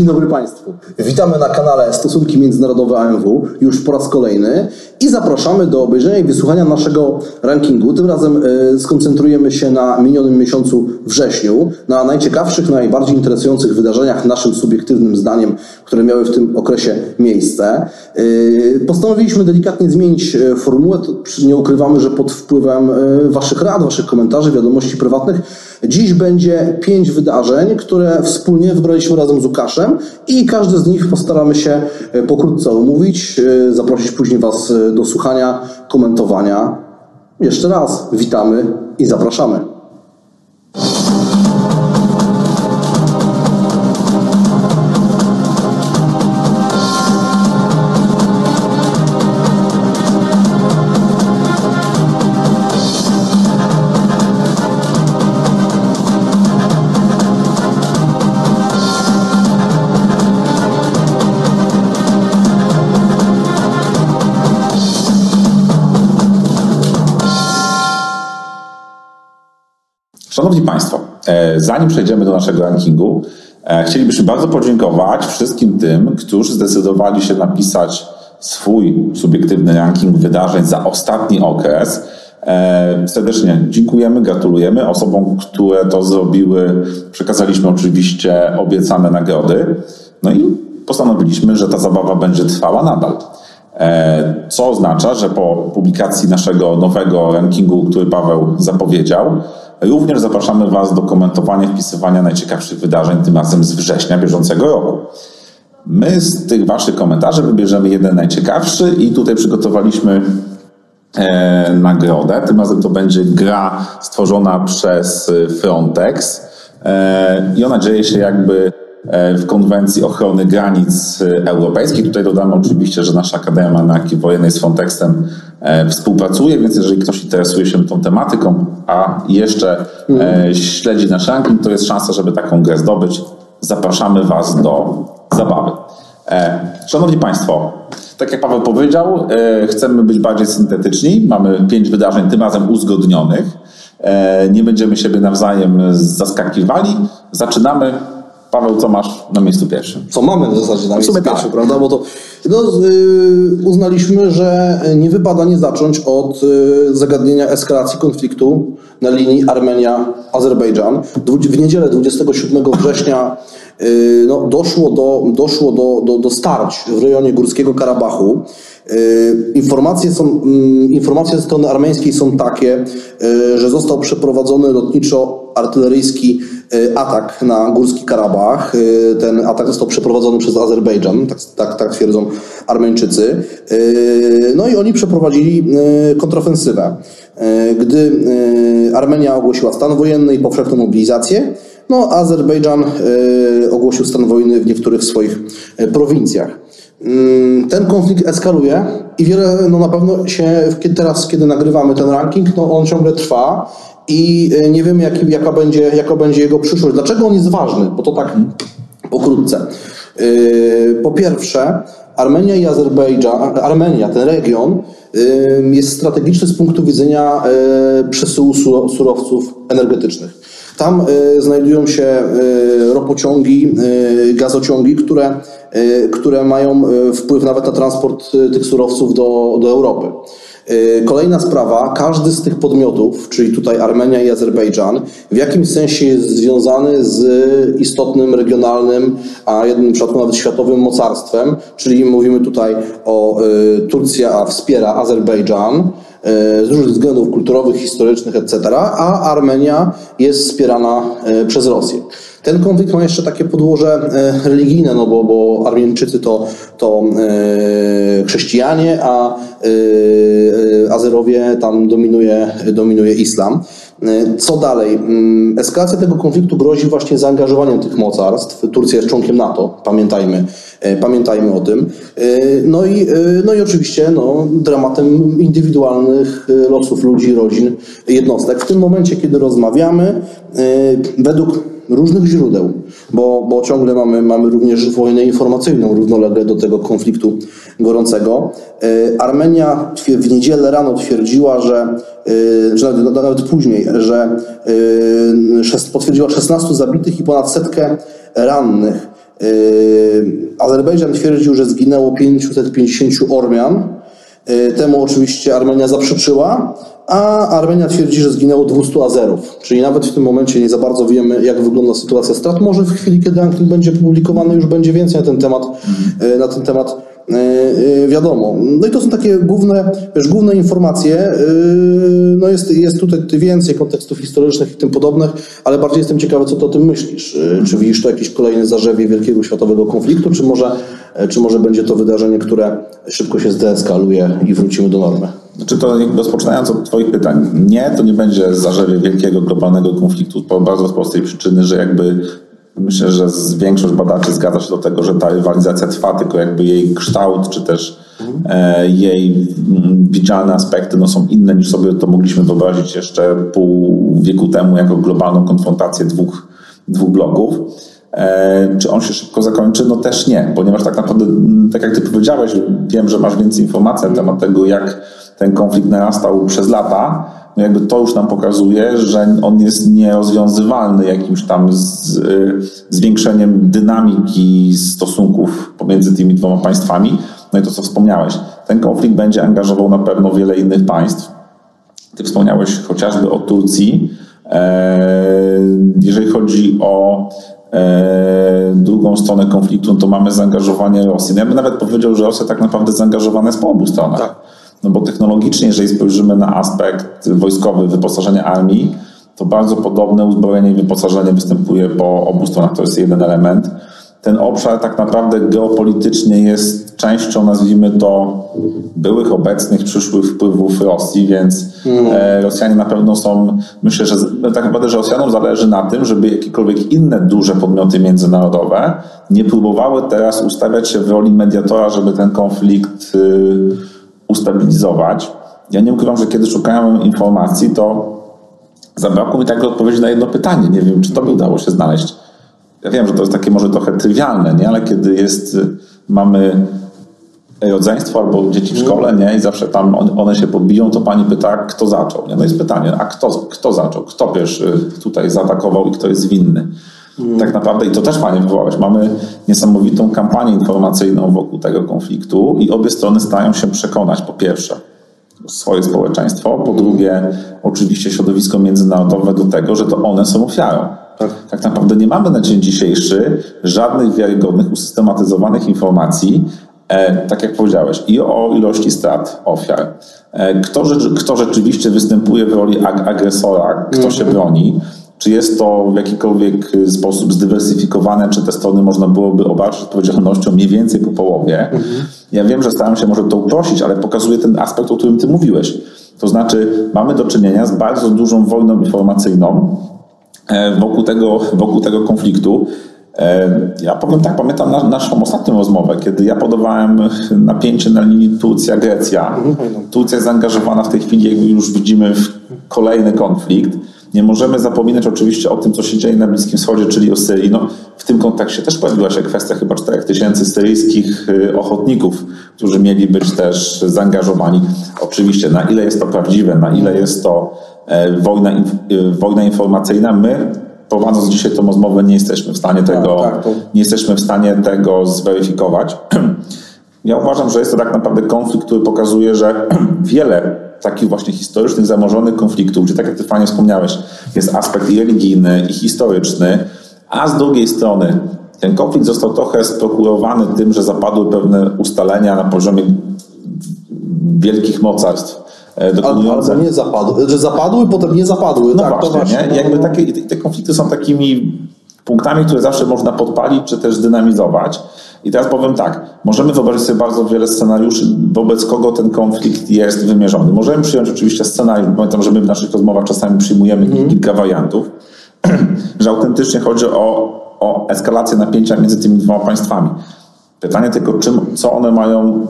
Dzień dobry Państwu. Witamy na kanale Stosunki Międzynarodowe AMW już po raz kolejny i zapraszamy do obejrzenia i wysłuchania naszego rankingu. Tym razem e, skoncentrujemy się na minionym miesiącu wrześniu, na najciekawszych, najbardziej interesujących wydarzeniach, naszym subiektywnym zdaniem, które miały w tym okresie miejsce. E, Postanowiliśmy delikatnie zmienić e, formułę. Nie ukrywamy, że pod wpływem Waszych rad, Waszych komentarzy, wiadomości prywatnych Dziś będzie pięć wydarzeń, które wspólnie wybraliśmy razem z Łukaszem i każde z nich postaramy się e, pokrótce omówić, e, zaprosić później Was e, do słuchania, komentowania. Jeszcze raz witamy i zapraszamy. Szanowni Państwo, e, zanim przejdziemy do naszego rankingu, e, chcielibyśmy bardzo podziękować wszystkim tym, którzy zdecydowali się napisać swój subiektywny ranking wydarzeń za ostatni okres. E, Serdecznie dziękujemy, gratulujemy osobom, które to zrobiły. Przekazaliśmy oczywiście obiecane nagrody. No i postanowiliśmy, że ta zabawa będzie trwała nadal. Co oznacza, że po publikacji naszego nowego rankingu, który Paweł zapowiedział, również zapraszamy Was do komentowania, wpisywania najciekawszych wydarzeń, tym razem z września bieżącego roku. My z tych Waszych komentarzy wybierzemy jeden najciekawszy i tutaj przygotowaliśmy e, nagrodę. Tym razem to będzie gra stworzona przez Frontex e, i ona dzieje się jakby w konwencji ochrony granic e, europejskich. Tutaj dodamy oczywiście, że nasza Akademia Anarchii Wojennej z Frontexem e, współpracuje, więc jeżeli ktoś interesuje się tą tematyką, a jeszcze e, śledzi nasz ranking, to jest szansa, żeby taką grę zdobyć. Zapraszamy Was do zabawy. E, Szanowni Państwo, tak jak Paweł powiedział, e, chcemy być bardziej syntetyczni. Mamy pięć wydarzeń, tym razem uzgodnionych. E, Nie będziemy siebie nawzajem zaskakiwali. Zaczynamy. Paweł, co masz na miejscu pierwszym? Co mamy w zasadzie na miejscu tak. pierwszym, prawda? Bo to no, y, uznaliśmy, że nie wypada nie zacząć od y, zagadnienia eskalacji konfliktu na linii Armenia-Azerbejdżan. W niedzielę 27 września y, no, doszło, do, doszło do, do, do starć w rejonie Górskiego Karabachu. Y, Informacje, są, mm, informacje ze strony armeńskiej są takie, y, że został przeprowadzony lotniczo-artyleryjski y, atak na Górski Karabach. Ten atak został przeprowadzony przez Azerbejdżan, tak, tak, tak twierdzą Armeńczycy. No i oni przeprowadzili kontrofensywę. Gdy Armenia ogłosiła stan wojenny i powszechną mobilizację, no Azerbejdżan ogłosił stan wojny w niektórych swoich prowincjach. Mm, Ten konflikt eskaluje i wiele, no na pewno się, teraz, kiedy nagrywamy ten ranking, no on ciągle trwa i y, nie wiemy, jaki, jaka, będzie, jaka będzie jego przyszłość. Dlaczego on jest ważny? Bo to tak pokrótce. Yy, Po pierwsze, Armenia i Azerbejdżan, Armenia, ten region, yy, jest strategiczny z punktu widzenia przesyłu su- surowców energetycznych. Tam y, znajdują się y, ropociągi, y, gazociągi, które, które mają wpływ nawet na transport tych surowców do, do Europy. Kolejna sprawa, każdy z tych podmiotów, czyli tutaj Armenia i Azerbejdżan, w jakimś sensie jest związany z istotnym regionalnym, a jednym przypadku nawet światowym mocarstwem, czyli mówimy tutaj o Turcja wspiera Azerbejdżan, z różnych względów kulturowych, historycznych, etc., a Armenia jest wspierana e, przez Rosję. Ten konflikt ma jeszcze takie podłoże e, religijne, no bo, bo Armieńczycy to, to e, chrześcijanie, a e, e, Azerowie tam dominuje, dominuje islam. E, Co dalej? Mm, Eskalacja tego konfliktu grozi właśnie zaangażowaniem tych mocarstw. Turcja jest członkiem NATO, pamiętajmy, e, pamiętajmy o tym. E, No i, no i oczywiście no, dramatem indywidualnych losów ludzi, rodzin, jednostek. W tym momencie, kiedy rozmawiamy, według różnych źródeł, bo, bo ciągle mamy, mamy również wojnę informacyjną równolegle do tego konfliktu gorącego. E, Armenia w niedzielę rano twierdziła, że, e, że nawet, nawet później, że e, potwierdziła 16 zabitych i ponad setkę rannych. Azerbejdżan twierdził, że zginęło 550 Ormian. Temu oczywiście Armenia zaprzeczyła, a Armenia twierdzi, że zginęło 200 Azerów. Czyli nawet w tym momencie nie za bardzo wiemy, jak wygląda sytuacja strat. Może w chwili, kiedy ranking będzie publikowany, już będzie więcej na ten temat, na ten temat wiadomo. No i to są takie główne, wiesz, główne informacje. No jest, jest tutaj więcej kontekstów historycznych i tym podobnych, ale bardziej jestem ciekawy, co ty o tym myślisz. Czy widzisz to jakieś kolejne zarzewie wielkiego światowego konfliktu, czy może, czy może będzie to wydarzenie, które szybko się zdeeskaluje i wrócimy do normy? Znaczy to rozpoczynając od Twoich pytań, nie, to nie będzie zarzewie wielkiego globalnego konfliktu z bardzo prostej przyczyny, że jakby myślę, że większość badaczy zgadza się do tego, że ta rywalizacja trwa, tylko jakby jej kształt, czy też e, jej mm, widzialne aspekty no, są inne niż sobie to mogliśmy wyobrazić jeszcze pół wieku temu jako globalną konfrontację dwóch, dwóch bloków. E, czy on się szybko zakończy? No też nie, ponieważ tak naprawdę, tak jak ty powiedziałeś, wiem, że masz więcej informacji na temat tego, jak ten konflikt narastał przez lata, no jakby to już nam pokazuje, że on jest nierozwiązywalny jakimś tam z, zwiększeniem dynamiki stosunków pomiędzy tymi dwoma państwami. No i to, co wspomniałeś, ten konflikt będzie angażował na pewno wiele innych państw. Ty wspomniałeś chociażby o Turcji. E, jeżeli chodzi o e, drugą stronę konfliktu, no to mamy zaangażowanie Rosji. No ja bym nawet powiedział, że Rosja tak naprawdę zaangażowana jest po obu stronach. Tak. No bo technologicznie, jeżeli spojrzymy na aspekt wojskowy wyposażenia armii, to bardzo podobne uzbrojenie i wyposażenie występuje po obu stronach. To jest jeden element. Ten obszar tak naprawdę geopolitycznie jest częścią, nazwijmy to, byłych, obecnych, przyszłych wpływów Rosji, więc mm. Rosjanie na pewno są, myślę, że tak naprawdę, że Rosjanom zależy na tym, żeby jakiekolwiek inne duże podmioty międzynarodowe nie próbowały teraz ustawiać się w roli mediatora, żeby ten konflikt y, ustabilizować. Ja nie ukrywam, że kiedy szukałem informacji, to zabrakło mi także odpowiedzi na jedno pytanie. Nie wiem, czy to by udało się znaleźć. Ja wiem, że to jest takie może trochę trywialne, nie? ale kiedy jest, mamy rodzeństwo albo dzieci w szkole, nie? I zawsze tam one się podbiją, to pani pyta, kto zaczął, nie? No jest pytanie, a kto, kto zaczął? Kto pierwszy tutaj zaatakował i kto jest winny? Tak naprawdę, i to też fajnie wywołałeś, mamy niesamowitą kampanię informacyjną wokół tego konfliktu i obie strony starają się przekonać, po pierwsze, swoje społeczeństwo, po drugie, oczywiście środowisko międzynarodowe do tego, że to one są ofiarą. Tak. tak naprawdę nie mamy na dzień dzisiejszy żadnych wiarygodnych, usystematyzowanych informacji, e, tak jak powiedziałeś, i o ilości strat ofiar, e, kto, kto rzeczywiście występuje w roli ag agresora, kto mm -hmm. się mhm. broni, czy jest to w jakikolwiek sposób zdywersyfikowane, czy te strony można byłoby obarczyć odpowiedzialnością mniej więcej po połowie? Mhm. Ja wiem, że staram się może to uprościć, ale pokazuje ten aspekt, o którym ty mówiłeś. To znaczy, mamy do czynienia z bardzo dużą wojną informacyjną e, wokół tego, wokół tego konfliktu. E, ja powiem tak, pamiętam naszą ostatnią rozmowę, kiedy ja podawałem napięcie na linii Turcja-Grecja. Mhm. Turcja jest zaangażowana w tej chwili, jakby już widzimy, w kolejny konflikt. Nie możemy zapominać oczywiście o tym, co się dzieje na Bliskim Wschodzie, czyli o Syrii. No, w tym kontekście też pojawiła się kwestia chyba 4000 syryjskich y, ochotników, którzy mieli być też zaangażowani. Oczywiście, na ile jest to prawdziwe, na ile jest to e, wojna, y, wojna informacyjna, my prowadząc dzisiaj tę rozmowę nie jesteśmy w stanie tego, tak, tak, to... nie jesteśmy w stanie tego zweryfikować. Ja uważam, że jest to tak naprawdę konflikt, który pokazuje, że wiele takich właśnie historycznych, zamożonych konfliktów, gdzie tak jak ty fajnie wspomniałeś, jest aspekt i religijny, i historyczny, a z drugiej strony ten konflikt został trochę sprokurowany tym, że zapadły pewne ustalenia na poziomie wielkich mocarstw. E, dokonujące... Albo nie zapadły, że zapadły, potem nie zapadły. No tak, właśnie, właśnie, nie? Jakby takie, te konflikty są takimi punktami, które zawsze można podpalić, czy też dynamizować. I teraz powiem tak, możemy wyobrazić sobie bardzo wiele scenariuszy, wobec kogo ten konflikt jest wymierzony. Możemy przyjąć oczywiście scenariusz, pamiętam, że my w naszych rozmowach czasami przyjmujemy mm. kilka wariantów, że autentycznie chodzi o, o eskalację napięcia między tymi dwoma państwami. Pytanie tylko, czym, co one mają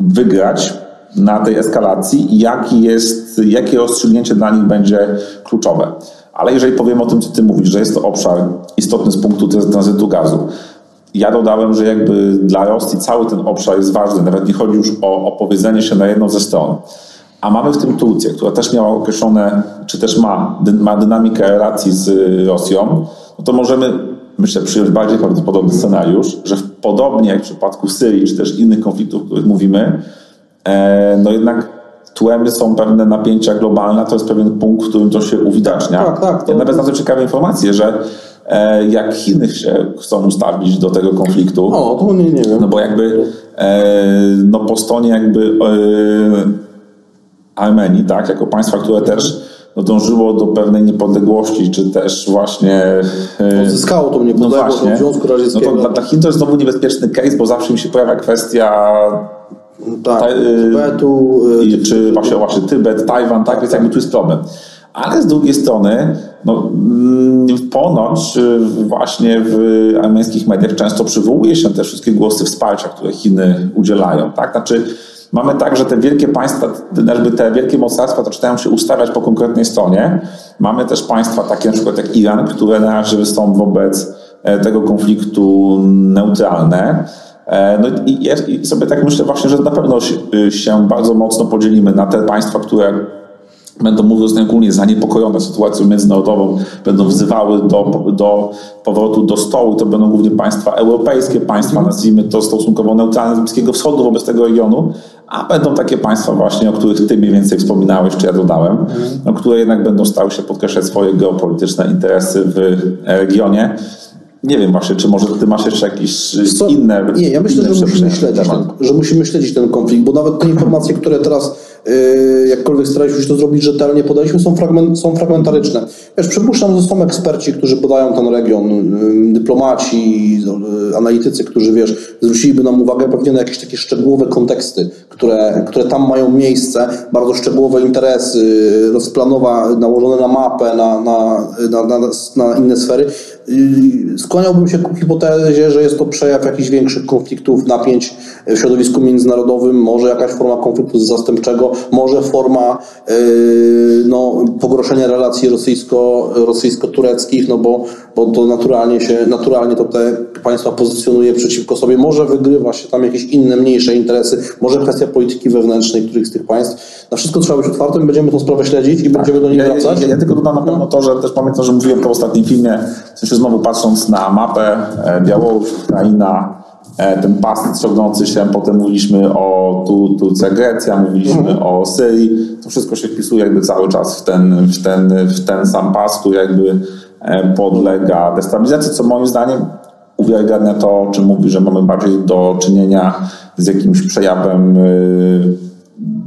wygrać na tej eskalacji i jaki jest, jakie rozstrzygnięcie dla nich będzie kluczowe. Ale jeżeli powiemy o tym, co ty mówisz, że jest to obszar istotny z punktu tranzytu gazu, ja dodałem, że jakby dla Rosji cały ten obszar jest ważny, nawet nie chodzi już o opowiedzenie się na jedną ze stron. A mamy w tym Turcję, która też miała określone, czy też ma, ma dynamikę relacji z Rosją, no to możemy myślę, przyjąć bardziej prawdopodobny scenariusz, że podobnie jak w przypadku Syrii, czy też innych konfliktów, o których mówimy, e, no jednak tłem są pewne napięcia globalne, to jest pewien punkt, w którym to się uwidacznia. Tak, tak, to- Ja nawet znalazłem ciekawe informacje, że jak Chiny się chcą ustawić do tego konfliktu, O, to nie, nie wiem. no bo jakby e, no po stronie jakby e, Armenii, tak, jako państwa, które też no, dążyło do pewnej niepodległości, czy też właśnie... E, Zyskało tą no niepodległość właśnie, od Związku no Radzieckiego. to dla, dla Chin to jest znowu niebezpieczny case, bo zawsze mi się pojawia kwestia tak, ta- y- Tybetu, y, czy właśnie, właśnie Tybet, Tajwan, tak, więc jakby tu jest problem. Ale z drugiej strony, no, mm, ponoć y, właśnie w armeńskich mediach często przywołuje się te wszystkie głosy wsparcia, które Chiny udzielają. Tak? Znaczy, mamy tak, że te wielkie państwa, jakby te wielkie mocarstwa zaczynają się ustawiać po konkretnej stronie. Mamy też państwa takie na przykład jak Iran, które na razie są wobec e, tego konfliktu neutralne. E, No i, i sobie tak myślę właśnie, że na pewno się, się bardzo mocno podzielimy na te państwa, które będą mówiąc ogólnie zaniepokojone sytuacją międzynarodową, będą wzywały do, do powrotu do stołu. To będą głównie państwa europejskie, państwa nazwijmy to stosunkowo neutralne z Bliskiego Wschodu wobec tego regionu, a będą takie państwa właśnie, o których ty mniej więcej wspominałeś, czy ja dodałem, no, które jednak będą stały się podkreślać swoje geopolityczne interesy w regionie. Nie wiem właśnie, czy może ty masz jeszcze jakieś Co? inne Nie, ja myślę, że musimy, śledzić ten, że musimy śledzić ten konflikt, bo nawet te informacje, które teraz jakkolwiek staraliśmy się to zrobić rzetelnie, podaliśmy, są, fragment, są fragmentaryczne. Wiesz, przypuszczam, że są eksperci, którzy podają ten region, yy, dyplomaci, yy, analitycy, którzy, wiesz, zwróciliby nam uwagę pewnie na jakieś takie szczegółowe konteksty, które, które tam mają miejsce, bardzo szczegółowe interesy, rozplanowa, nałożone na mapę, na, na, na, na inne sfery. Yy, Skłaniałbym się ku hipotezie, że jest to przejaw jakichś większych konfliktów, napięć w środowisku międzynarodowym, może jakaś forma konfliktu zastępczego, może forma yy, no, pogorszenia relacji rosyjsko, rosyjsko-tureckich, no bo, bo to naturalnie się, naturalnie to te państwa pozycjonuje przeciwko sobie. Może wygrywa się tam jakieś inne, mniejsze interesy, może kwestia polityki wewnętrznej którychś z tych państw. Na wszystko trzeba być otwartym, będziemy tą sprawę śledzić i będziemy do niej Ja, wracać. ja, ja tylko dodam na pewno to, że też pamiętam, że mówiłem to w ostatnim filmie, w sensie znowu patrząc na mapę e, Białoruś, Ukraina, e, ten pas ciągnący się, potem mówiliśmy o tu, Turcja, Grecja, mówiliśmy o Syrii, to wszystko się wpisuje jakby cały czas w ten, w ten, w ten sam pas, który jakby e, podlega destabilizacji, co moim zdaniem uwiarygadnia to, o czym mówi, że mamy bardziej do czynienia z jakimś przejawem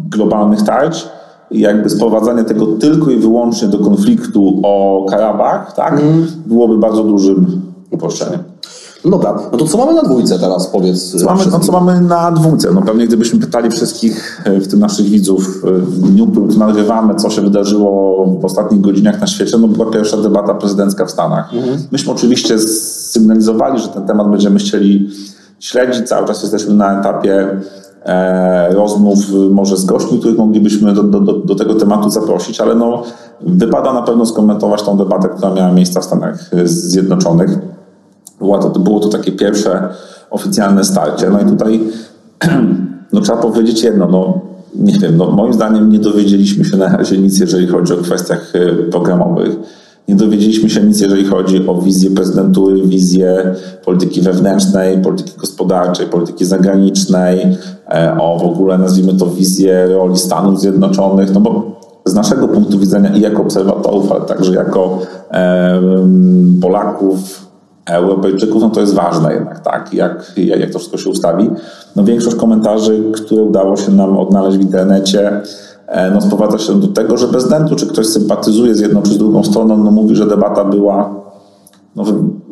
globalnych tarć. i jakby sprowadzanie tego tylko i wyłącznie do konfliktu o Karabach, tak, byłoby bardzo dużym uproszczeniem. No dobra, no to co mamy na dwójce teraz, powiedz. Co mamy, no, co mamy na dwójce? No pewnie gdybyśmy pytali wszystkich, e, w tym naszych widzów, e, w dniu, w którym nagrywamy, co się wydarzyło w ostatnich godzinach na świecie, no była pierwsza debata prezydencka w Stanach. Myśmy oczywiście sygnalizowali, że ten temat będziemy chcieli śledzić. Cały czas jesteśmy na etapie e, rozmów e, może z gośćmi, których moglibyśmy do, do, do, tego tematu zaprosić, ale no, wypada na pewno skomentować tą debatę, która miała miejsce w Stanach e, Zjednoczonych. Było to, było to takie pierwsze oficjalne starcie. No i tutaj no, trzeba powiedzieć jedno, no, nie wiem, no, moim zdaniem nie dowiedzieliśmy się na razie nic, jeżeli chodzi o kwestiach e, programowych. Nie dowiedzieliśmy się nic, jeżeli chodzi o wizję prezydentury, wizję polityki wewnętrznej, polityki gospodarczej, polityki zagranicznej, e, o w ogóle nazwijmy to wizję roli Stanów Zjednoczonych, no bo z naszego punktu widzenia i jako obserwatorów, ale także jako Polaków, Europejczyków, no to jest ważne jednak, tak, jak, jak to wszystko się ustawi. No większość komentarzy, które udało się nam odnaleźć w internecie, no sprowadza się do tego, że bez względu, czy ktoś sympatyzuje z jedną czy z drugą stroną, no mówi, że debata była, no,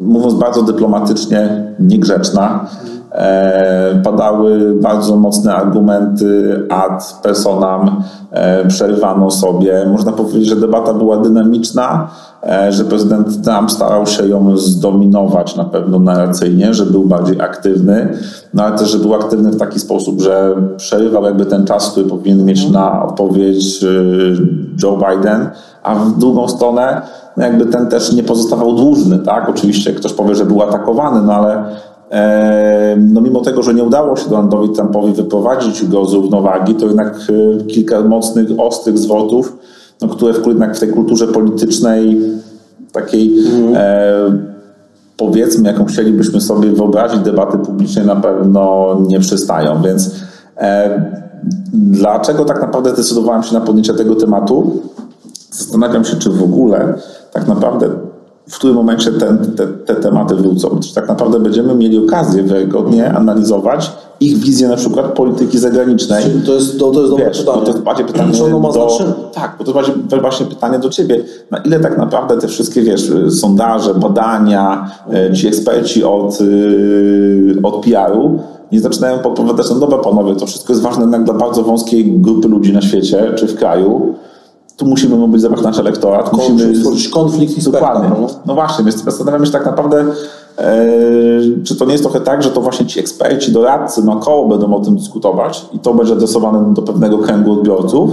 mówiąc bardzo dyplomatycznie, niegrzeczna. E, padały bardzo mocne argumenty ad personam, e, przerywano sobie. Można powiedzieć, że debata była dynamiczna, e, że prezydent Trump starał się ją zdominować na pewno narracyjnie, że był bardziej aktywny, no ale też, że był aktywny w taki sposób, że przerywał jakby ten czas, który powinien mieć na odpowiedź y, Joe Biden, a w drugą stronę no jakby ten też nie pozostawał dłużny, tak? Oczywiście ktoś powie, że był atakowany, no ale e, no mimo tego, że nie udało się Donaldowi Trumpowi wyprowadzić go z równowagi, to jednak e, kilka mocnych, ostrych zwrotów, no, które w, jednak w tej kulturze politycznej takiej e, powiedzmy, jaką chcielibyśmy sobie wyobrazić debaty publicznej, na pewno nie przystają. Więc e, dlaczego tak naprawdę zdecydowałem się na podjęcie tego tematu? Zastanawiam się, czy w ogóle tak naprawdę w którym momencie ten, te, te tematy wrócą. Czy tak naprawdę będziemy mieli okazję wiarygodnie analizować ich wizję na przykład polityki zagranicznej. To jest, to, to jest dobre Wiesz, pytanie. bo to jest bardziej pytanie Czy ono ma do? Tak, bo to jest bardziej, właśnie pytanie do ciebie. Na ile tak naprawdę te wszystkie, wiesz, sondaże, badania, e, ci eksperci od, y, od PR-u nie zaczynają podpowiadać, no dobra panowie, to wszystko jest ważne jednak dla bardzo wąskiej grupy ludzi na świecie czy w kraju. Tu musimy mobilizować nasz elektorat, Musimy stworzyć konflikt i Dokładnie. no. No właśnie, więc zastanawiam się tak naprawdę, e, czy to nie jest trochę tak, że to właśnie ci eksperci, doradcy naokoło będą o tym dyskutować i to będzie adresowane do pewnego kręgu odbiorców,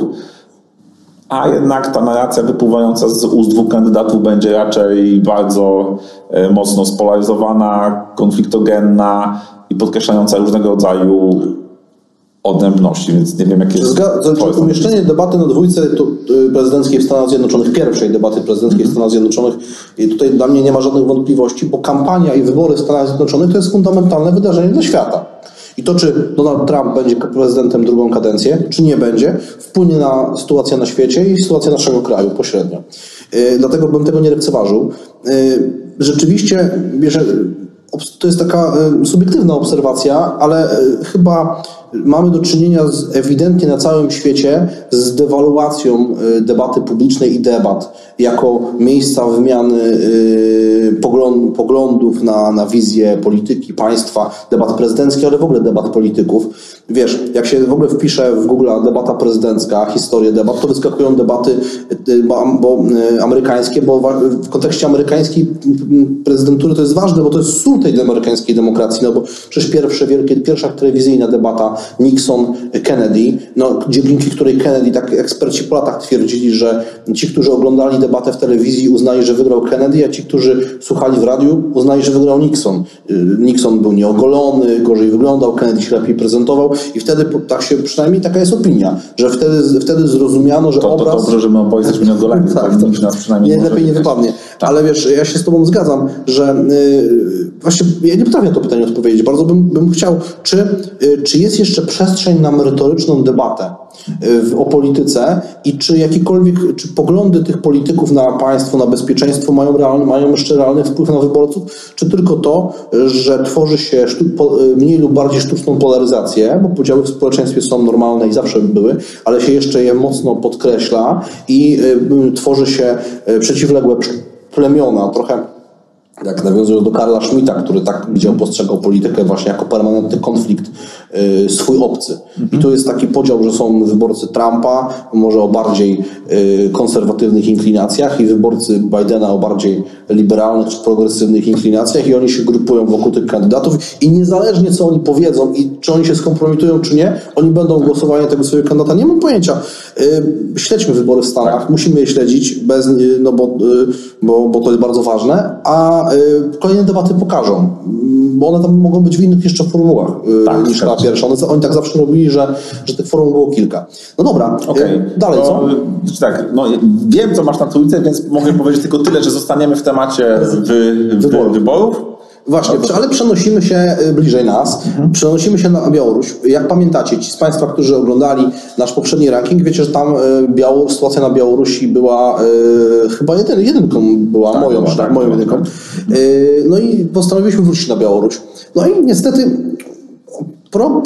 a jednak ta narracja wypływająca z ust dwóch kandydatów będzie raczej bardzo e, mocno spolaryzowana, konfliktogenna i podkreślająca różnego rodzaju odrębności, więc nie wiem, jakie jest Zga- to, twoje czy umieszczenie debaty na dwójce to, y, prezydenckiej w Stanach Zjednoczonych, pierwszej debaty prezydenckiej w Stanach Zjednoczonych, i tutaj dla mnie nie ma żadnych wątpliwości, bo kampania i wybory w Stanach Zjednoczonych to jest fundamentalne wydarzenie dla świata. I to, czy Donald Trump będzie prezydentem drugą kadencję, czy nie będzie, wpłynie na sytuację na świecie i sytuację naszego kraju pośrednio. Y, Dlatego bym tego nie lekceważył. Y, Rzeczywiście, bierze, to jest taka y, subiektywna obserwacja, ale y, chyba mamy do czynienia z, ewidentnie na całym świecie z dewaluacją y, debaty publicznej i debat jako miejsca wymiany y, pogląd, poglądów na, na wizję polityki państwa, debat prezydencki, ale w ogóle debat polityków. Wiesz, jak się w ogóle wpisze w Google debata prezydencka, historię debat, to wyskakują debaty y, bo, amerykańskie, bo w kontekście amerykańskiej mm, prezydentury to jest ważne, bo to jest sól tej amerykańskiej demokracji, no bo przecież pierwsze wielkie, pierwsza telewizyjna debata Nixon-Kennedy, no, dzięki której Kennedy, tak eksperci po latach twierdzili, że ci, którzy oglądali debatę w telewizji uznali, że wygrał Kennedy, a ci, którzy słuchali w radiu uznali, że wygrał Nixon. Y, Nixon był nieogolony, gorzej wyglądał, Kennedy się lepiej prezentował i wtedy tak się, przynajmniej taka jest opinia, że wtedy, wtedy zrozumiano, że To, to obraz... dobrze, że my oboje jesteśmy nieogoleni, tak, tak, nas przynajmniej nie, lepiej wypadnie. Tak. Ale wiesz, ja się z Tobą zgadzam, że y, właśnie ja nie potrafię na to pytanie odpowiedzieć. Bardzo bym, bym chciał, czy, y, czy jest jeszcze przestrzeń na merytoryczną debatę y, w- o polityce i czy jakiekolwiek, czy poglądy tych polityków na państwo, na bezpieczeństwo mają, realny, mają jeszcze realny wpływ na wyborców, czy tylko to, że tworzy się po, y, mniej lub bardziej sztuczną polaryzację, bo podziały w społeczeństwie są normalne i zawsze były, ale się jeszcze je mocno podkreśla i y, tworzy się y, przeciwległe pr- plemiona, trochę jak nawiązując do Karla Schmidta, który tak widział, postrzegał politykę właśnie jako permanentny konflikt y, swój obcy. I tu jest taki podział, że są wyborcy Trumpa, może o bardziej y, konserwatywnych inklinacjach i wyborcy Bidena o bardziej liberalnych czy progresywnych inklinacjach i oni się grupują wokół tych kandydatów i niezależnie co oni powiedzą i czy oni się skompromitują czy nie, oni będą głosowali na tego swojego kandydata. Nie mam pojęcia. Y, Śledźmy wybory w Stanach, musimy je śledzić, bez, y, no bo, y, bo, bo to jest bardzo ważne, a kolejne debaty pokażą, bo one tam mogą być w innych jeszcze formułach y, Tak, niż ta pierwsza. One, oni tak zawsze robili, że, że tych formuł było kilka. No dobra, Okej. y, dalej to, co? znaczy Tak, no wiem, co masz na trójce, więc mogę powiedzieć tylko tyle, że zostaniemy w temacie wy, wy, Wyborów. wyborów. Właśnie, No ale przenosimy się y, bliżej nas, Mhm. przenosimy się na Białoruś. Jak pamiętacie, ci z Państwa, którzy oglądali nasz poprzedni ranking, wiecie, że tam y, Białor, sytuacja na Białorusi była y, chyba jedyn, jedynką, była Tak, moją, była, tak, moją jedynką. tak. Y, no i postanowiliśmy wrócić na Białoruś. No i niestety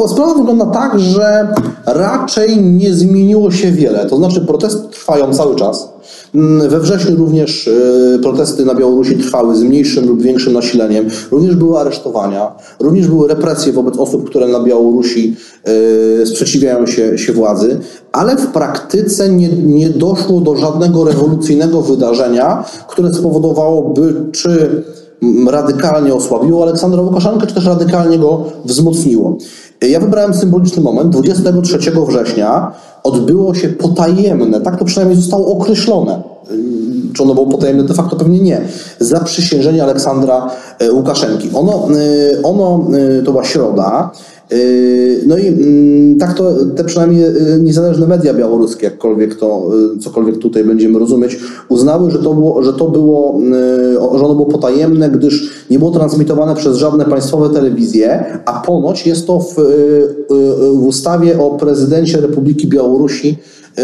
sprawa wygląda tak, że raczej nie zmieniło się wiele. To znaczy protesty trwają cały czas. Mm, We wrześniu również y, protesty na Białorusi trwały z mniejszym lub większym nasileniem. Również były aresztowania, również były represje wobec osób, które na Białorusi y, sprzeciwiają się, się władzy, ale w praktyce nie, nie doszło do żadnego rewolucyjnego wydarzenia, które spowodowałoby czy m, radykalnie osłabiło Aleksandra Łukaszenkę, czy też radykalnie go wzmocniło. Ja wybrałem symboliczny moment. 23 września odbyło się potajemne, tak to przynajmniej zostało określone. Czy ono było potajemne? De facto pewnie nie. Zaprzysiężenie Aleksandra Łukaszenki. Ono, ono to była środa. No i mm, tak to te przynajmniej niezależne media białoruskie, jakkolwiek to, cokolwiek tutaj będziemy rozumieć, uznały, że to było, że to było, że ono było potajemne, gdyż nie było transmitowane przez żadne państwowe telewizje, a ponoć jest to w, w ustawie o prezydencie Republiki Białorusi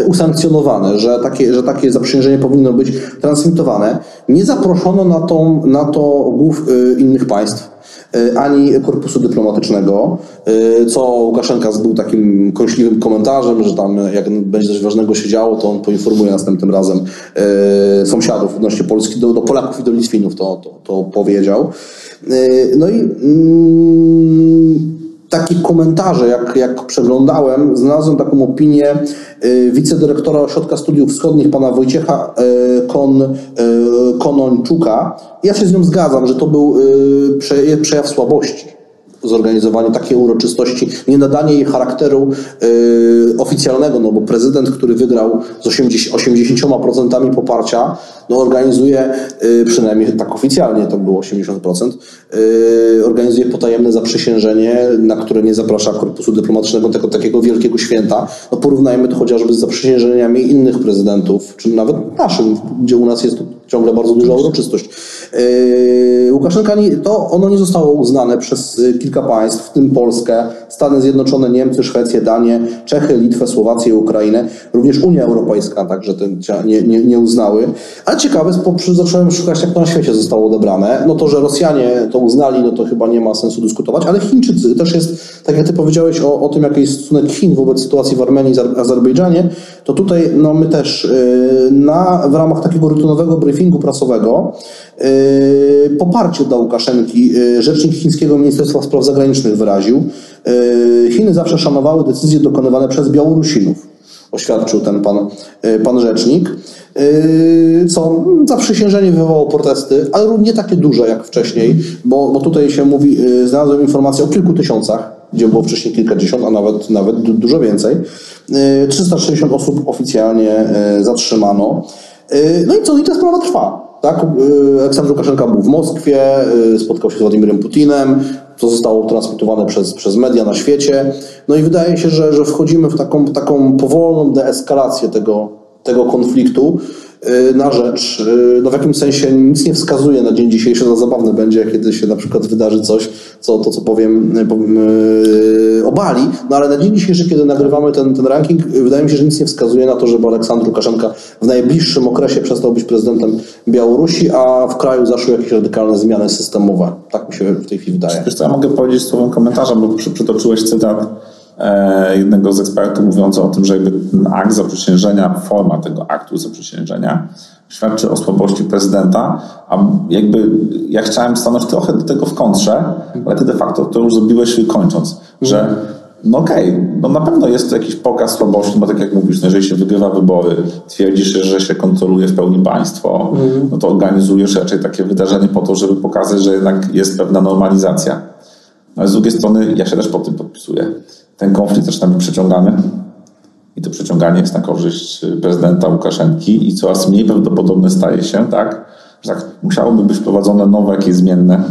usankcjonowane, że takie, że takie zaprzysiężenie powinno być transmitowane. Nie zaproszono na, tą, na to głów innych państw ani korpusu dyplomatycznego, co Łukaszenka był takim kąśliwym komentarzem, że tam jak będzie coś ważnego się działo, to on poinformuje następnym razem sąsiadów odnośnie Polski, do, do Polaków i do Litwinów to, to, to powiedział. No i mm, takie komentarze, jak, jak przeglądałem, znalazłem taką opinię wicedyrektora Ośrodka Studiów Wschodnich, pana Wojciecha Kon, Konończuka. Ja się z nią zgadzam, że to był przejaw słabości zorganizowanie takiej uroczystości, nie nadanie jej charakteru y, oficjalnego, no bo prezydent, który wygrał z 80%, 80% poparcia, no organizuje, y, przynajmniej tak oficjalnie to było 80%, y, organizuje potajemne zaprzysiężenie, na które nie zaprasza korpusu dyplomatycznego tego takiego wielkiego święta. No porównajmy to chociażby z zaprzysiężeniami innych prezydentów, czy nawet naszym, gdzie u nas jest ciągle bardzo duża uroczystość. Łukaszenka, to ono nie zostało uznane przez kilka państw, w tym Polskę, Stany Zjednoczone, Niemcy, Szwecję, Danię, Czechy, Litwę, Słowację Ukrainę. Również Unia Europejska także ten nie, nie, nie uznały. Ale ciekawe, zacząłem szukać, jak to na świecie zostało odebrane. No to, że Rosjanie to uznali, no to chyba nie ma sensu dyskutować, ale Chińczycy też jest, tak jak ty powiedziałeś o, o tym, jaki jest stosunek Chin wobec sytuacji w Armenii i Azerbejdżanie, to tutaj no, my też na, w ramach takiego rutynowego briefingu prasowego poparcie dla Łukaszenki rzecznik chińskiego Ministerstwa Spraw Zagranicznych wyraził. Chiny zawsze szanowały decyzje dokonywane przez Białorusinów, oświadczył ten pan, pan rzecznik. Co zaprzysiężenie wywołało protesty, ale nie takie duże jak wcześniej, bo, bo tutaj się mówi, znalazłem informację o kilku tysiącach, gdzie było wcześniej kilkadziesiąt, a nawet, nawet dużo więcej. 360 osób oficjalnie zatrzymano. No i co? I ta sprawa trwa. Tak? Aleksandr Łukaszenka był w Moskwie, spotkał się z Władimirem Putinem, to zostało transmitowane przez, przez media na świecie. No i wydaje się, że, że wchodzimy w taką, taką powolną deeskalację tego, tego konfliktu na rzecz, no w jakimś sensie nic nie wskazuje na dzień dzisiejszy, za zabawne będzie, kiedy się na przykład wydarzy coś, co to, co powiem, powiem obali, no ale na dzień dzisiejszy, kiedy nagrywamy ten, ten ranking, wydaje mi się, że nic nie wskazuje na to, żeby Aleksandr Łukaszenka w najbliższym okresie przestał być prezydentem Białorusi, a w kraju zaszły jakieś radykalne zmiany systemowe. Tak mi się w tej chwili wydaje. Wiesz co, ja mogę powiedzieć słowem komentarzem, bo przytoczyłeś cytat jednego z ekspertów mówiący o tym, że jakby ten akt zaprzysiężenia, forma tego aktu zaprzysiężenia świadczy o słabości prezydenta, a jakby ja chciałem stanąć trochę do tego w kontrze, ale ty de facto to już zrobiłeś kończąc, że no okej, okay, no na pewno jest to jakiś pokaz słabości, bo tak jak mówisz, no jeżeli się wygrywa wybory, twierdzisz, że się kontroluje w pełni państwo, no to organizujesz raczej takie wydarzenie po to, żeby pokazać, że jednak jest pewna normalizacja. Ale z drugiej strony ja się też po tym podpisuję ten konflikt zaczyna być przeciągany i to przeciąganie jest na korzyść prezydenta Łukaszenki i coraz mniej prawdopodobne staje się, tak, że tak musiałoby być wprowadzone nowe jakieś zmienne,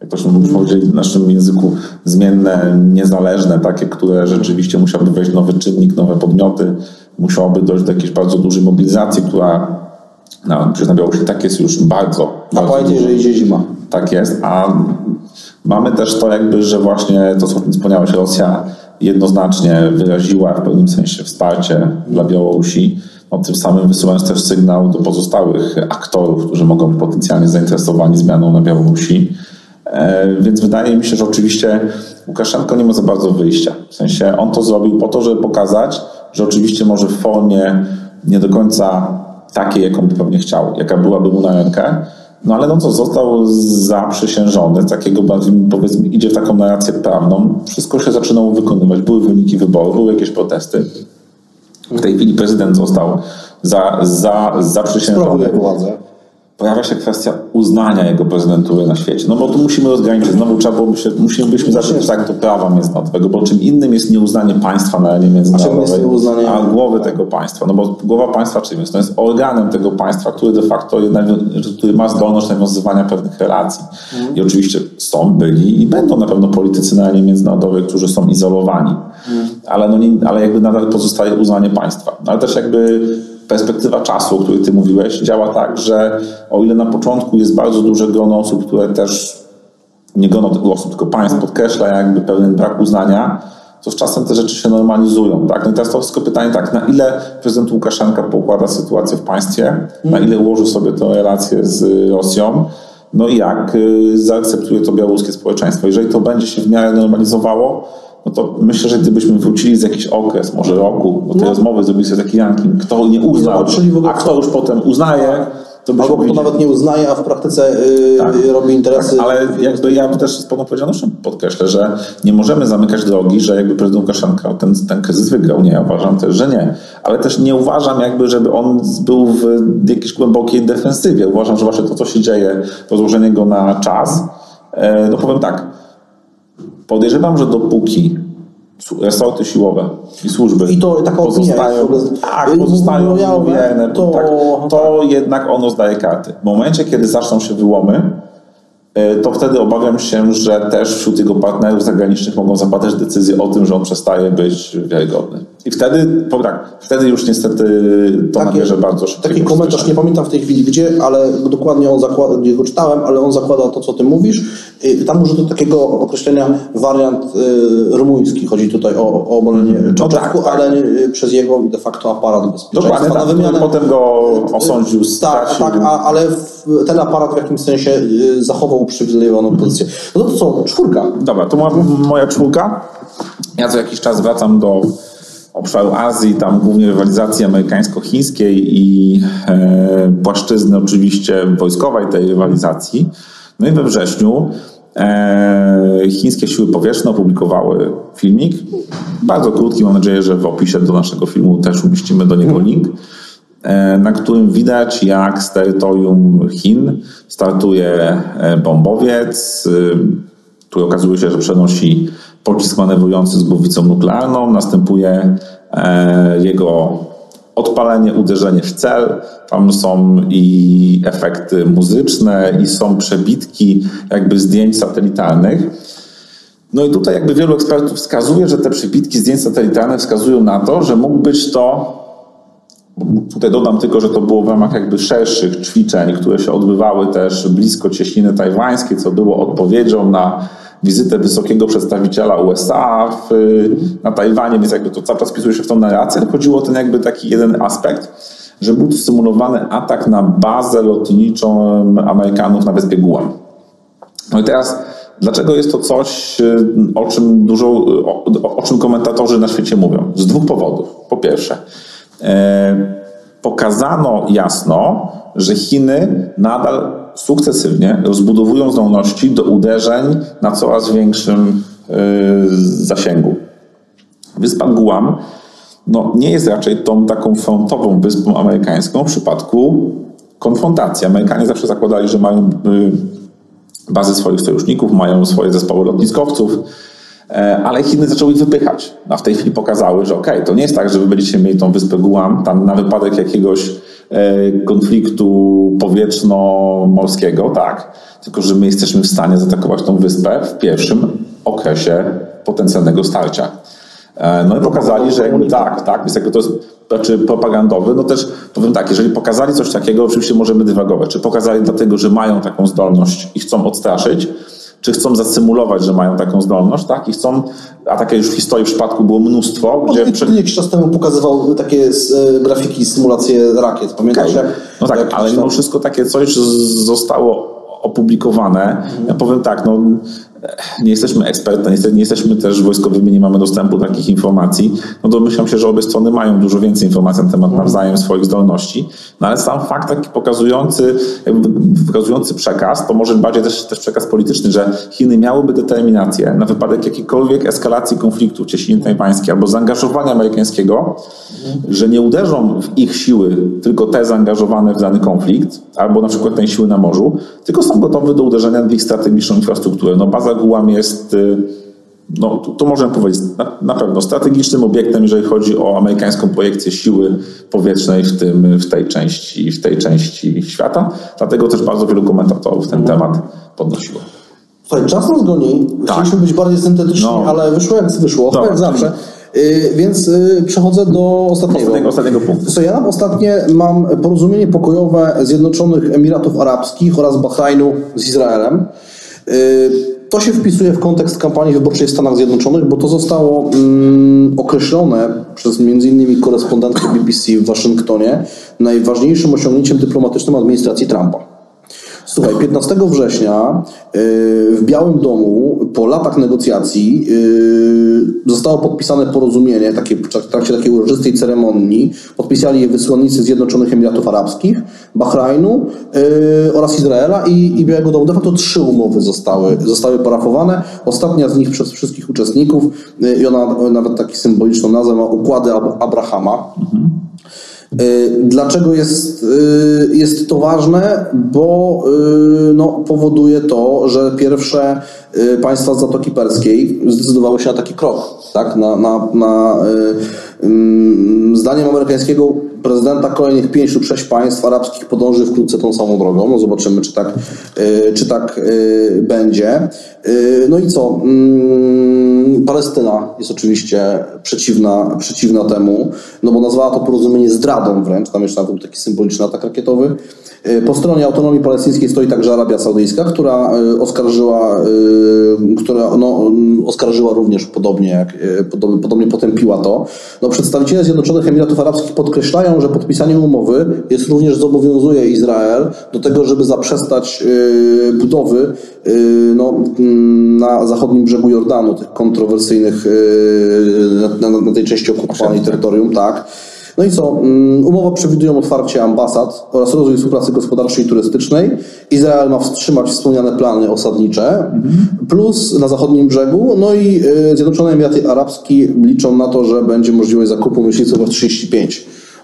jak to się powiedzieli w naszym języku, zmienne, niezależne, takie, które rzeczywiście musiałyby wejść nowy czynnik, nowe podmioty, musiałoby dojść do jakiejś bardzo dużej mobilizacji, która no, przecież na Białorusi tak jest już bardzo. A pamiętaj, że idzie zima. Tak jest, a mamy też to jakby, że właśnie to, co wspomniałeś, Rosja jednoznacznie wyraziła w pewnym sensie wsparcie dla Białorusi, no, tym samym wysyłając też sygnał do pozostałych aktorów, którzy mogą być potencjalnie zainteresowani zmianą na Białorusi. E, więc wydaje mi się, że oczywiście Łukaszenko nie ma za bardzo wyjścia. W sensie on to zrobił po to, żeby pokazać, że oczywiście może w formie nie do końca takiej, jaką by pewnie chciał, jaka byłaby mu na rękę, no ale no co, został zaprzysiężony, takiego powiedzmy idzie w taką narrację prawną, wszystko się zaczynało wykonywać, były wyniki wyborów, były jakieś protesty. W tej chwili prezydent został za, za, zaprzysiężony. władzę. Pojawia się kwestia uznania jego prezydentury na świecie. No bo tu musimy rozgraniczyć. Znowu trzeba byłoby się, musielibyśmy zacząć tak do prawa międzynarodowego, bo czym innym jest nieuznanie państwa na arenie międzynarodowej, nieuznanie- a głowy tego państwa. No bo głowa państwa czym jest? To jest organem tego państwa, który de facto który ma zdolność nawiązywania pewnych relacji. I oczywiście są, byli i będą na pewno politycy na arenie międzynarodowej, którzy są izolowani. Ale, no nie, ale jakby nadal pozostaje uznanie państwa. Ale też jakby perspektywa czasu, o której ty mówiłeś, działa tak, że o ile na początku jest bardzo duże grono osób, które też nie grono osób, tylko państw podkreśla jakby pewien brak uznania, to z czasem te rzeczy się normalizują. Tak? No i teraz to wszystko pytanie tak, na ile prezydent Łukaszenka pokłada sytuację w państwie, na ile ułoży sobie tę relację z Rosją, no i jak y, zaakceptuje to białoruskie społeczeństwo. Jeżeli to będzie się w miarę normalizowało, no to myślę, że gdybyśmy wrócili z jakiś okres, może roku, do tej No. rozmowy, zrobili sobie taki ranking, kto nie uznał, ogóle, a kto już potem uznaje, to byśmy Albo kto nawet nie uznaje, a w praktyce y, Tak. robi interesy. Tak, ale jakby ja też z pełną odpowiedzialnością podkreślę, że nie możemy zamykać drogi, że jakby prezydent Łukaszenka ten, ten kryzys wygrał. Nie, ja uważam też, że nie. Ale też nie uważam jakby, żeby on był w jakiejś głębokiej defensywie. Uważam, że właśnie to, co się dzieje, rozłożenie go na czas, e, no powiem tak, podejrzewam, że dopóki resorty siłowe i służby I to taka opinia pozostają, ogóle- tak, pozostają lojalne, to- tak, to jednak ono zdaje karty. W momencie, kiedy zaczną się wyłomy, to wtedy obawiam się, że też wśród jego partnerów zagranicznych mogą zapadać decyzje o tym, że on przestaje być wiarygodny. I wtedy, powiem tak, wtedy już niestety to nabierze bardzo szybko. Taki komentarz, nie pamiętam w tej chwili gdzie, ale dokładnie on zakłada, gdzie go czytałem, ale on zakłada to, co ty mówisz. Y, Tam użyto takiego określenia wariant y, rumuński. Chodzi tutaj o, o obalenie Czauszesku, tak, tak. ale y, przez jego de facto aparat bezpieczeństwa. Dokładnie, tak, wymianę- potem go osądził, Tak, stracił. tak, a, ale w, ten aparat w jakimś sensie y, zachował uprzywilejowaną pozycję. No to co, czwórka. Dobra, to moja, czwórka. Ja co jakiś czas wracam do obszaru Azji, tam głównie rywalizacji amerykańsko-chińskiej i e, płaszczyzny oczywiście wojskowej tej rywalizacji. No i we wrześniu e, chińskie siły powietrzne opublikowały filmik, bardzo krótki, mam nadzieję, że w opisie do naszego filmu też umieścimy do niego link, na którym widać, jak z terytorium Chin startuje e, bombowiec, y, który okazuje się, że przenosi pocisk manewrujący z głowicą nuklearną, następuje e, jego odpalenie, uderzenie w cel. Tam są i efekty muzyczne, i są przebitki jakby zdjęć satelitarnych. No i tutaj jakby wielu ekspertów wskazuje, że te przebitki zdjęć satelitarnych wskazują na to, że mógł być to Tutaj dodam tylko, że to było w ramach jakby szerszych ćwiczeń, które się odbywały też blisko cieśniny tajwańskiej, co było odpowiedzią na wizytę wysokiego przedstawiciela USA w, na Tajwanie, więc jakby to cały czas wpisuje się w tą narrację. Chodziło o ten jakby taki jeden aspekt, że był tu symulowany atak na bazę lotniczą Amerykanów na wyspie Guam. No i teraz, dlaczego jest to coś, o czym dużo, o, o czym komentatorzy na świecie mówią? Z dwóch powodów. Po pierwsze, pokazano jasno, że Chiny nadal sukcesywnie rozbudowują zdolności do uderzeń na coraz większym e, zasięgu. Wyspa Guam no, nie jest raczej tą taką frontową wyspą amerykańską w przypadku konfrontacji. Amerykanie zawsze zakładali, że mają y, bazy swoich sojuszników, mają swoje zespoły lotniskowców, e, ale Chiny zaczęły ich wypychać. A w tej chwili pokazały, że okej, to nie jest tak, że wy będziecie mieli tą wyspę Guam tam na wypadek jakiegoś e, konfliktu powietrzno-morskiego, tak, tylko że my jesteśmy w stanie zaatakować tą wyspę w pierwszym okresie potencjalnego starcia. E, No i pokazali, że jakby tak, tak, więc jakby to jest znaczy propagandowy, no też powiem tak, jeżeli pokazali coś takiego, oczywiście możemy dywagować. Czy pokazali dlatego, że mają taką zdolność i chcą odstraszyć, czy chcą zasymulować, że mają taką zdolność, tak? I chcą, a takie już w historii w przypadku było mnóstwo, gdzie Gdzie przed, jakiś czas temu pokazywał takie e, grafiki, symulacje rakiet. Pamiętasz? Jak- No tak, ale mimo wszystko takie coś zostało opublikowane. Ja powiem tak, no, nie jesteśmy ekspertami, nie jesteśmy też wojskowymi, nie mamy dostępu do takich informacji, no domyślam się, że obie strony mają dużo więcej informacji na temat nawzajem swoich zdolności, no ale sam fakt taki pokazujący, pokazujący przekaz, to może bardziej też, też przekaz polityczny, że Chiny miałyby determinację na wypadek jakiejkolwiek eskalacji konfliktu w cieśninie tajwańskiej albo zaangażowania amerykańskiego, że nie uderzą w ich siły, tylko te zaangażowane w dany konflikt, albo na przykład te siły na morzu, tylko są gotowe do uderzenia w ich strategiczną infrastrukturę. No baza Guam jest, y, no to, możemy powiedzieć, na, na, pewno strategicznym obiektem, jeżeli chodzi o amerykańską projekcję siły powietrznej w, tym, w, tej, części, w tej części świata. Dlatego też bardzo wielu komentatorów ten temat podnosiło. Słuchaj, czas nas goni. Tak. Chcieliśmy być bardziej syntetyczni, no. ale wyszło jak wyszło, Dobra, jak zawsze. Yy, więc yy, przechodzę do ostatniego. Ostatniego, ostatniego punktu. Co ja ostatnie mam porozumienie pokojowe Zjednoczonych Emiratów Arabskich oraz Bahrajnu z Izraelem. Yy, to się wpisuje w kontekst kampanii wyborczej w Stanach Zjednoczonych, bo to zostało mm, określone przez m.in. korespondentkę BBC w Waszyngtonie najważniejszym osiągnięciem dyplomatycznym administracji Trumpa. Słuchaj, 15 września y, w Białym Domu po latach negocjacji y, zostało podpisane porozumienie takie, w trakcie takiej uroczystej ceremonii. Podpisali je wysłannicy Zjednoczonych Emiratów Arabskich, Bahrajnu y, oraz Izraela i, i Białego Domu. De facto trzy umowy zostały, zostały parafowane. Ostatnia z nich przez wszystkich uczestników i ona nawet taki symboliczną nazwę ma Układy Abrahama. Mhm. Y, dlaczego jest, y, jest to ważne? Bo y, no, powoduje to, że pierwsze państwa Zatoki Perskiej zdecydowały się na taki krok. Tak? Na, na, na, zdaniem amerykańskiego prezydenta kolejnych pięć lub sześć państw arabskich podąży wkrótce tą samą drogą. No zobaczymy, czy tak, czy tak będzie. No i co? Mm, Palestyna jest oczywiście przeciwna, przeciwna temu, no bo nazwała to porozumienie zdradą wręcz, tam jeszcze był taki symboliczny atak rakietowy. Po stronie autonomii palestyńskiej stoi także Arabia Saudyjska, która oskarżyła, która no, oskarżyła również podobnie, jak, podobnie potępiła to. No, przedstawiciele Zjednoczonych Emiratów Arabskich podkreślają, że podpisanie umowy jest również zobowiązuje Izrael do tego, żeby zaprzestać budowy no, na zachodnim brzegu Jordanu, tych kontrowersyjnych na, na, na tej części okupowanej terytorium, tak. No i co? Mm, umowa przewidują otwarcie ambasad oraz rozwój współpracy gospodarczej i turystycznej. Izrael ma wstrzymać wspomniane plany osadnicze, plus na zachodnim brzegu. No i y, Zjednoczone Emiraty Arabskie liczą na to, że będzie możliwość zakupu myśliwców F-35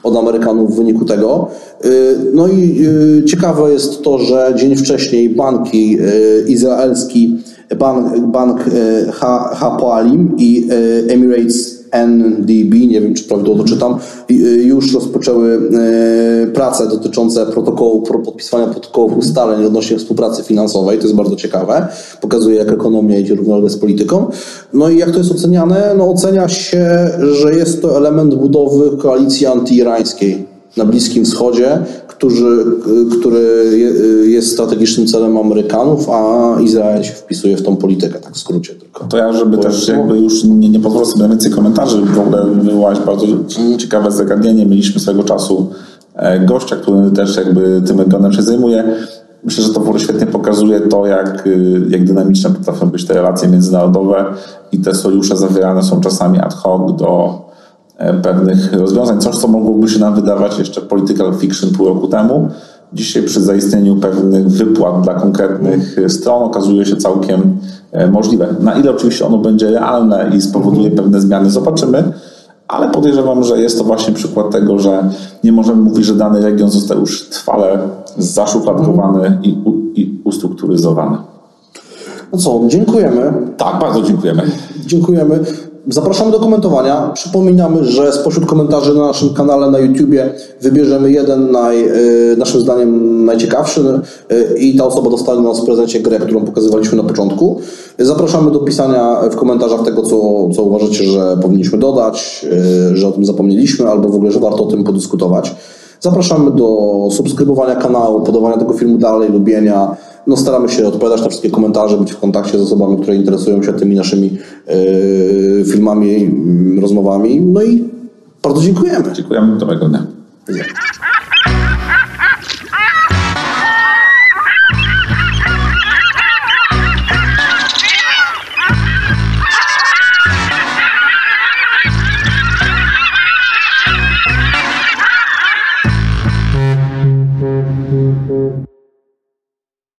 od Amerykanów w wyniku tego. Y, no i y, ciekawe jest to, że dzień wcześniej banki izraelski, bank, bank Hapoalim i Emirates NDB, nie wiem czy prawidłowo czytam, y, już rozpoczęły y, prace dotyczące protokołu, podpisywania protokołów ustaleń odnośnie współpracy finansowej. To jest bardzo ciekawe. Pokazuje, jak ekonomia idzie równolegle z polityką. No i jak to jest oceniane? No ocenia się, że jest to element budowy koalicji antyirańskiej na Bliskim Wschodzie, który, który jest strategicznym celem Amerykanów, a Izrael się wpisuje w tą politykę, tak w skrócie tylko. To ja, żeby Bo też jakby już nie, nie pozwolę sobie na więcej komentarzy, w ogóle wywołać bardzo ciekawe zagadnienie. Mieliśmy swego czasu e, gościa, który też jakby tym regionem się zajmuje. Myślę, że to w świetnie pokazuje to, jak, y, jak dynamiczne potrafią być te relacje międzynarodowe i te sojusze zawierane są czasami ad hoc do E, pewnych rozwiązań, coś co mogłoby się nam wydawać jeszcze political fiction pół roku temu. Dzisiaj przy zaistnieniu pewnych wypłat dla konkretnych stron okazuje się całkiem e, możliwe. Na ile oczywiście ono będzie realne i spowoduje pewne zmiany, zobaczymy, ale podejrzewam, że jest to właśnie przykład tego, że nie możemy mówić, że dany region został już trwale zaszufladkowany i, u, i ustrukturyzowany. No co, dziękujemy. Tak, bardzo dziękujemy. Dziękujemy. Zapraszamy do komentowania. Przypominamy, że spośród komentarzy na naszym kanale na YouTubie wybierzemy jeden naj, y, naszym zdaniem najciekawszy y, i ta osoba dostanie nas w prezencie grę, którą pokazywaliśmy na początku. Zapraszamy do pisania w komentarzach tego, co, co uważacie, że powinniśmy dodać, y, że o tym zapomnieliśmy, albo w ogóle, że warto o tym podyskutować. Zapraszamy do subskrybowania kanału, podawania tego filmu dalej, lubienia, no, staramy się odpowiadać na wszystkie komentarze, być w kontakcie z osobami, które interesują się tymi naszymi yy, filmami, rozmowami. No i bardzo dziękujemy. Dziękujemy, dobrego dnia.